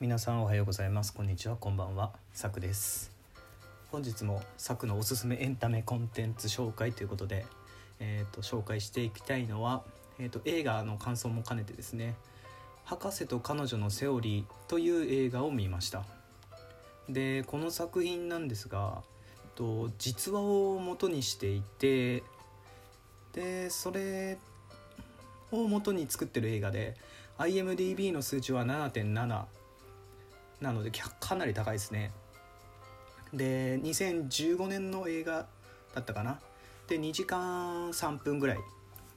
皆さんおはようございます。こんにちは。こんばんは。さくです。本日もさくのおすすめエンタメコンテンツ紹介ということで、えーと、紹介していきたいのは、えーと、映画の感想も兼ねてですね「博士と彼女のセオリー」という映画を見ました。でこの作品なんですがと実話を元にしていてでそれを元に作ってる映画で IMDB の数値は7.7なのでかなり高いですね。で2015年の映画だったかな。で2時間3分ぐらい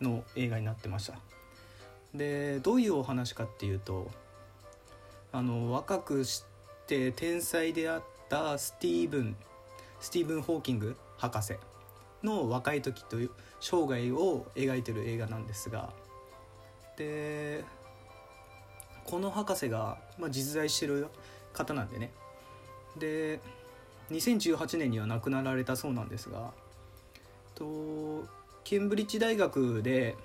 の映画になってました。でどういうお話かっていうとあの若くして天才であったスティーブンスティーブン・ホーキング博士の若い時という生涯を描いてる映画なんですがでこの博士が、まあ、実在してる方なんでね。で2018年には亡くなられたそうなんですがとケンブリッジ大学で、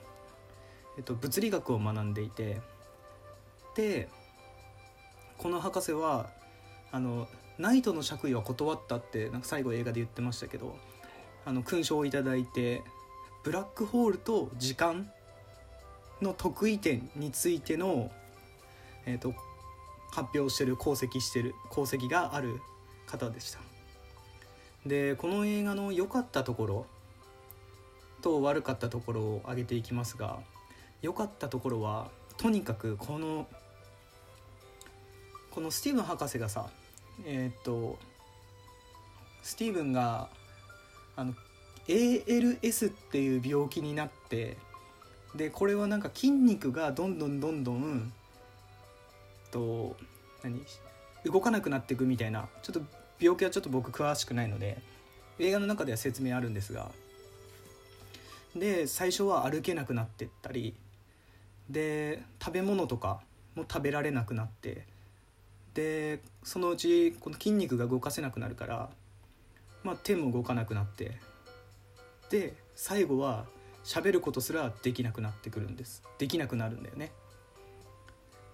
えっと、物理学を学んでいてでこの博士はあのナイトの爵位は断ったってなんか最後映画で言ってましたけどあの勲章を頂いてブラックホールと時間の得意点についての、えーと、発表してる功績してる功績がある方でした。でこの映画の良かったところと悪かったところを挙げていきますが良かったところはとにかくこのこのスティーブン博士がさえっ、とスティーブンがあの ALS っていう病気になってでこれはなんか筋肉がどんどんどんどんと何？動かなくなっていくみたいなちょっと病気はちょっと僕詳しくないので映画の中では説明あるんですがで最初は歩けなくなってったりで食べ物とかも食べられなくなってでそのうちこの筋肉が動かせなくなるから、まあ、手も動かなくなってで最後は喋ることすらできなくなってくるんです。できなくなるんだよね。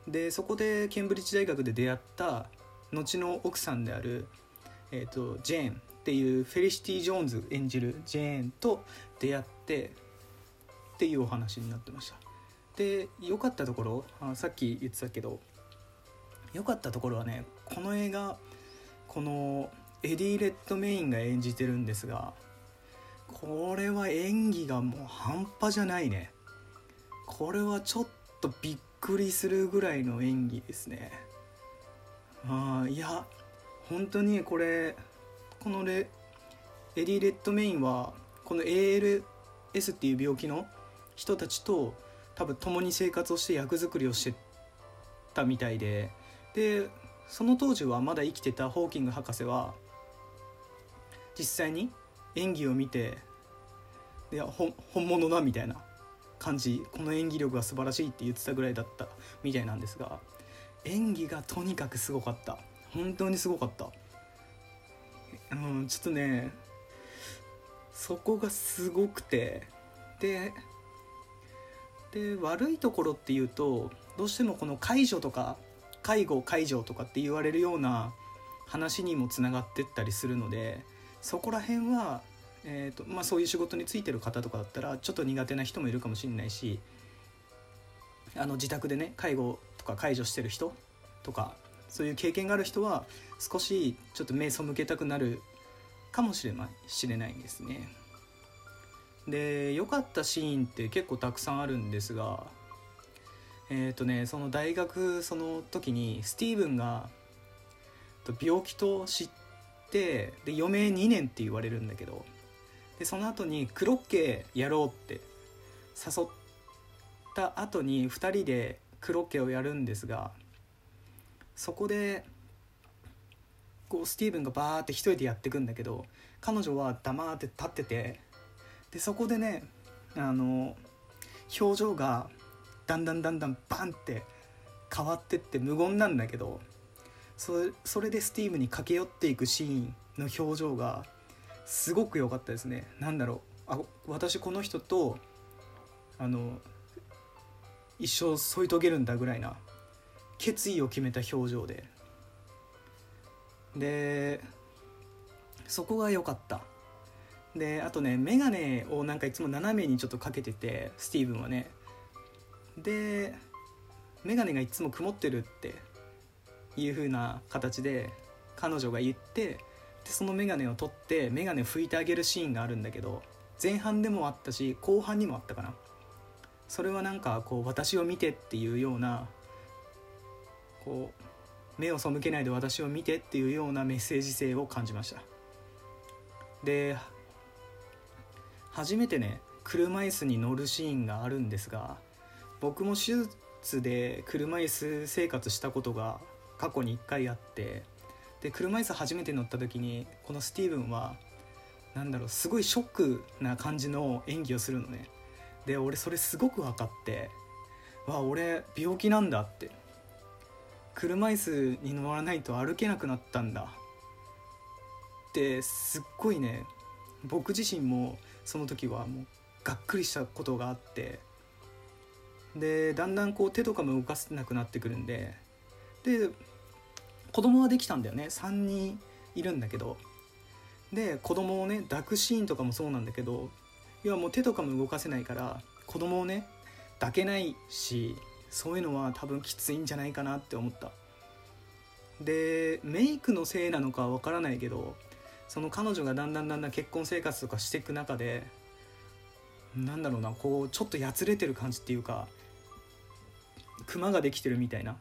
でそこでケンブリッジ大学で出会った後の奥さんである、えーと、ジェーンっていうフェリシティ・ジョーンズ演じるジェーンと出会ってっていうお話になってました。で良かったところあさっき言ってたけど良かったところはねこの映画このエディ・レッドメインが演じてるんですがこれは演技がもう半端じゃないね。これはちょっとびっくりするぐらいの演技ですね。ああいや本当にこれこのレエディ・レッドメインはこの ALS っていう病気の人たちと多分共に生活をして役作りをしてたみたいででその当時はまだ生きてたホーキング博士は実際に演技を見ていや本物だみたいな。感じこの演技力が素晴らしいって言ってたぐらいだったみたいなんですが演技がとにかくすごかった。本当にすごかった。うんちょっとねそこがすごくてでで悪いところっていうとどうしてもこの介助とか介護介助とかって言われるような話にもつながってったりするのでそこら辺はえーとまあ、そういう仕事に就いてる方とかだったらちょっと苦手な人もいるかもしれないしあの自宅でね介護とか介助してる人とかそういう経験がある人は少しちょっと目を背けたくなるかもしれないしれないんですね。で良かったシーンって結構たくさんあるんですがえっ、ー、とねその大学その時にスティーブンが病気と知ってで余命2年って言われるんだけどでその後にクロッケやろうって誘った後に2人でクロッケをやるんですがそこでこうスティーブンがバーって一人でやっていくんだけど彼女は黙って立っててでそこでねあの表情がだんだんだんだんバンって変わってって無言なんだけどそれそれでスティーブに駆け寄っていくシーンの表情がすごく良かったですね。何だろう。あ私この人とあの一生添い遂げるんだぐらいな決意を決めた表情で。でそこが良かった。であとね眼鏡をなんかいつも斜めにちょっとかけててスティーブンはね。で眼鏡がいつも曇ってるっていう風な形で彼女が言ってでその眼鏡を取って眼鏡を拭いてあげるシーンがあるんだけど前半でもあったし後半にもあったかな。それはなんかこう私を見てっていうようなこう目を背けないで私を見てっていうようなメッセージ性を感じました。で初めてね車椅子に乗るシーンがあるんですが僕も手術で車椅子生活したことが過去に1回あってで車椅子初めて乗った時にこのスティーブンはなんだろうすごいショックな感じの演技をするのね。で俺それすごく分かってわ俺病気なんだって。車椅子に乗らないと歩けなくなったんだ。ってすっごいね僕自身もその時はもうがっくりしたことがあって。でだんだんこう手とかも動かせなくなってくるんで。で子供はできたんだよね。3人いるんだけど。で子供をね抱くシーンとかもそうなんだけどいやもう手とかも動かせないから子供をね抱けないしそういうのは多分きついんじゃないかなって思った。でメイクのせいなのかは分からないけどその彼女がだんだんだんだん結婚生活とかしていく中でなんだろうなこうちょっとやつれてる感じっていうかクマができてるみたいな。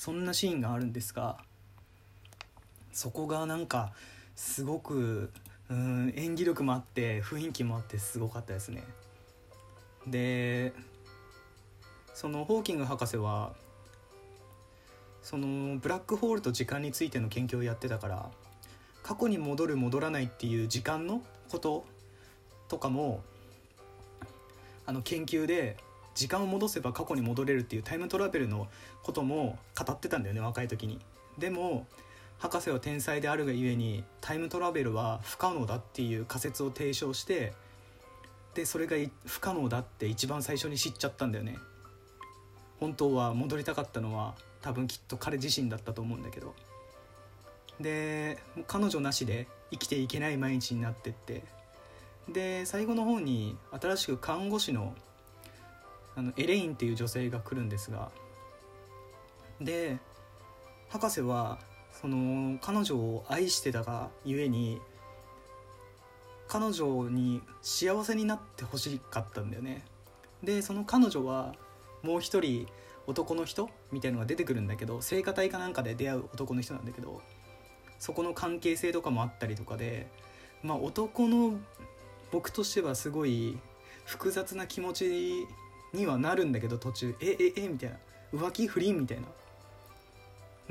そんなシーンがあるんですがそこがなんかすごくうん演技力もあって雰囲気もあってすごかったですね。でそのホーキング博士はそのブラックホールと時間についての研究をやってたから過去に戻る戻らないっていう時間のこととかもあの研究で時間を戻せば過去に戻れるっていうタイムトラベルのことも語ってたんだよね若い時に。でも博士は天才であるがゆえにタイムトラベルは不可能だっていう仮説を提唱してでそれが不可能だって一番最初に知っちゃったんだよね。本当は戻りたかったのは多分きっと彼自身だったと思うんだけど。で彼女なしで生きていけない毎日になってって。で最後の方に新しく看護師のあのエレインっていう女性が来るんですがで博士はその彼女を愛してたがゆえに彼女に幸せになってほしかったんだよね。でその彼女はもう一人男の人みたいのが出てくるんだけど聖歌隊かなんかで出会う男の人なんだけどそこの関係性とかもあったりとかでまあ男の僕としてはすごい複雑な気持ちにはなるんだけど途中えええみたいな。浮気不倫みたいな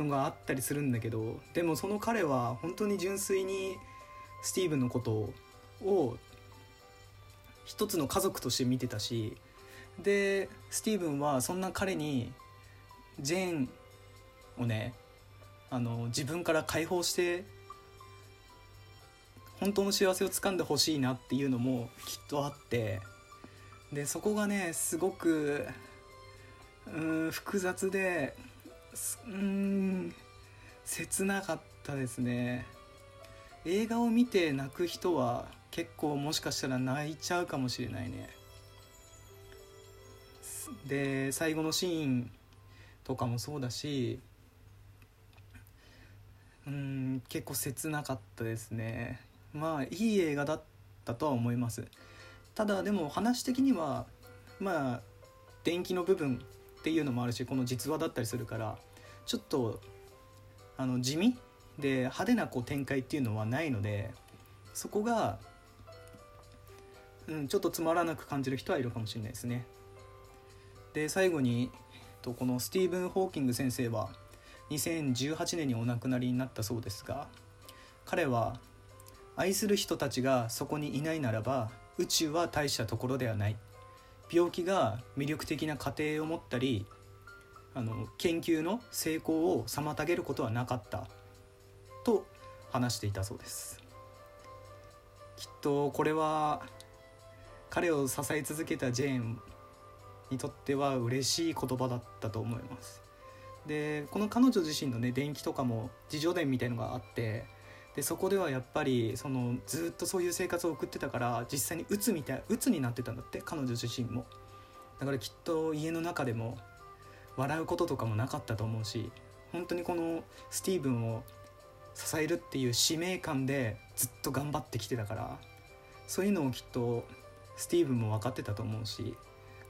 のがあったりするんだけどでもその彼は本当に純粋にスティーブンのことを一つの家族として見てたしでスティーブンはそんな彼にジェーンをねあの自分から解放して本当の幸せをつかんでほしいなっていうのもきっとあってでそこがねすごくうん複雑でうん切なかったですね。映画を見て泣く人は結構もしかしたら泣いちゃうかもしれないね。で最後のシーンとかもそうだしうん結構切なかったですね。まあいい映画だったとは思います。ただでも話的にはまあ電気の部分っていうのもあるしこの実話だったりするからちょっとあの地味？で派手なこう展開っていうのはないのでそこが、うん、ちょっとつまらなく感じる人はいるかもしれないですね。で最後にとこのスティーブン・ホーキング先生は2018年にお亡くなりになったそうですが彼は愛する人たちがそこにいないならば宇宙は大したところではない。病気が魅力的な過程を持ったりあの研究の成功を妨げることはなかった。と話していたそうです。きっとこれは彼を支え続けたジェーンにとっては嬉しい言葉だったと思います。でこの彼女自身のね伝記とかも自叙伝みたいのがあってでそこではやっぱりそのずっとそういう生活を送ってたから実際に鬱みたい鬱になってたんだって彼女自身も。だからきっと家の中でも笑うこととかもなかったと思うし本当にこのスティーブンを支えるっていう使命感でずっと頑張ってきてたからそういうのをきっとスティーブンも分かってたと思うし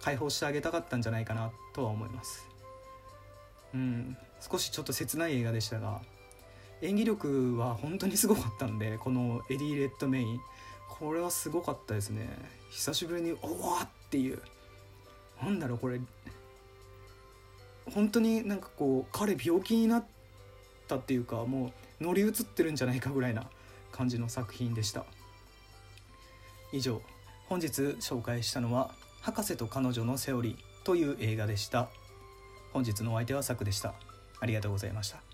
解放してあげたかったんじゃないかなとは思います。うん。少しちょっと切ない映画でしたが演技力は本当にすごかったんでこのエディ・レッドメイン。これはすごかったですね。久しぶりに「おわ!」っていう。なんだろうこれ。本当になんかこう彼病気になったっていうかもう乗り移ってるんじゃないかぐらいな感じの作品でした。以上本日紹介したのは「博士と彼女のセオリー」という映画でした。本日のお相手はサクでした。ありがとうございました。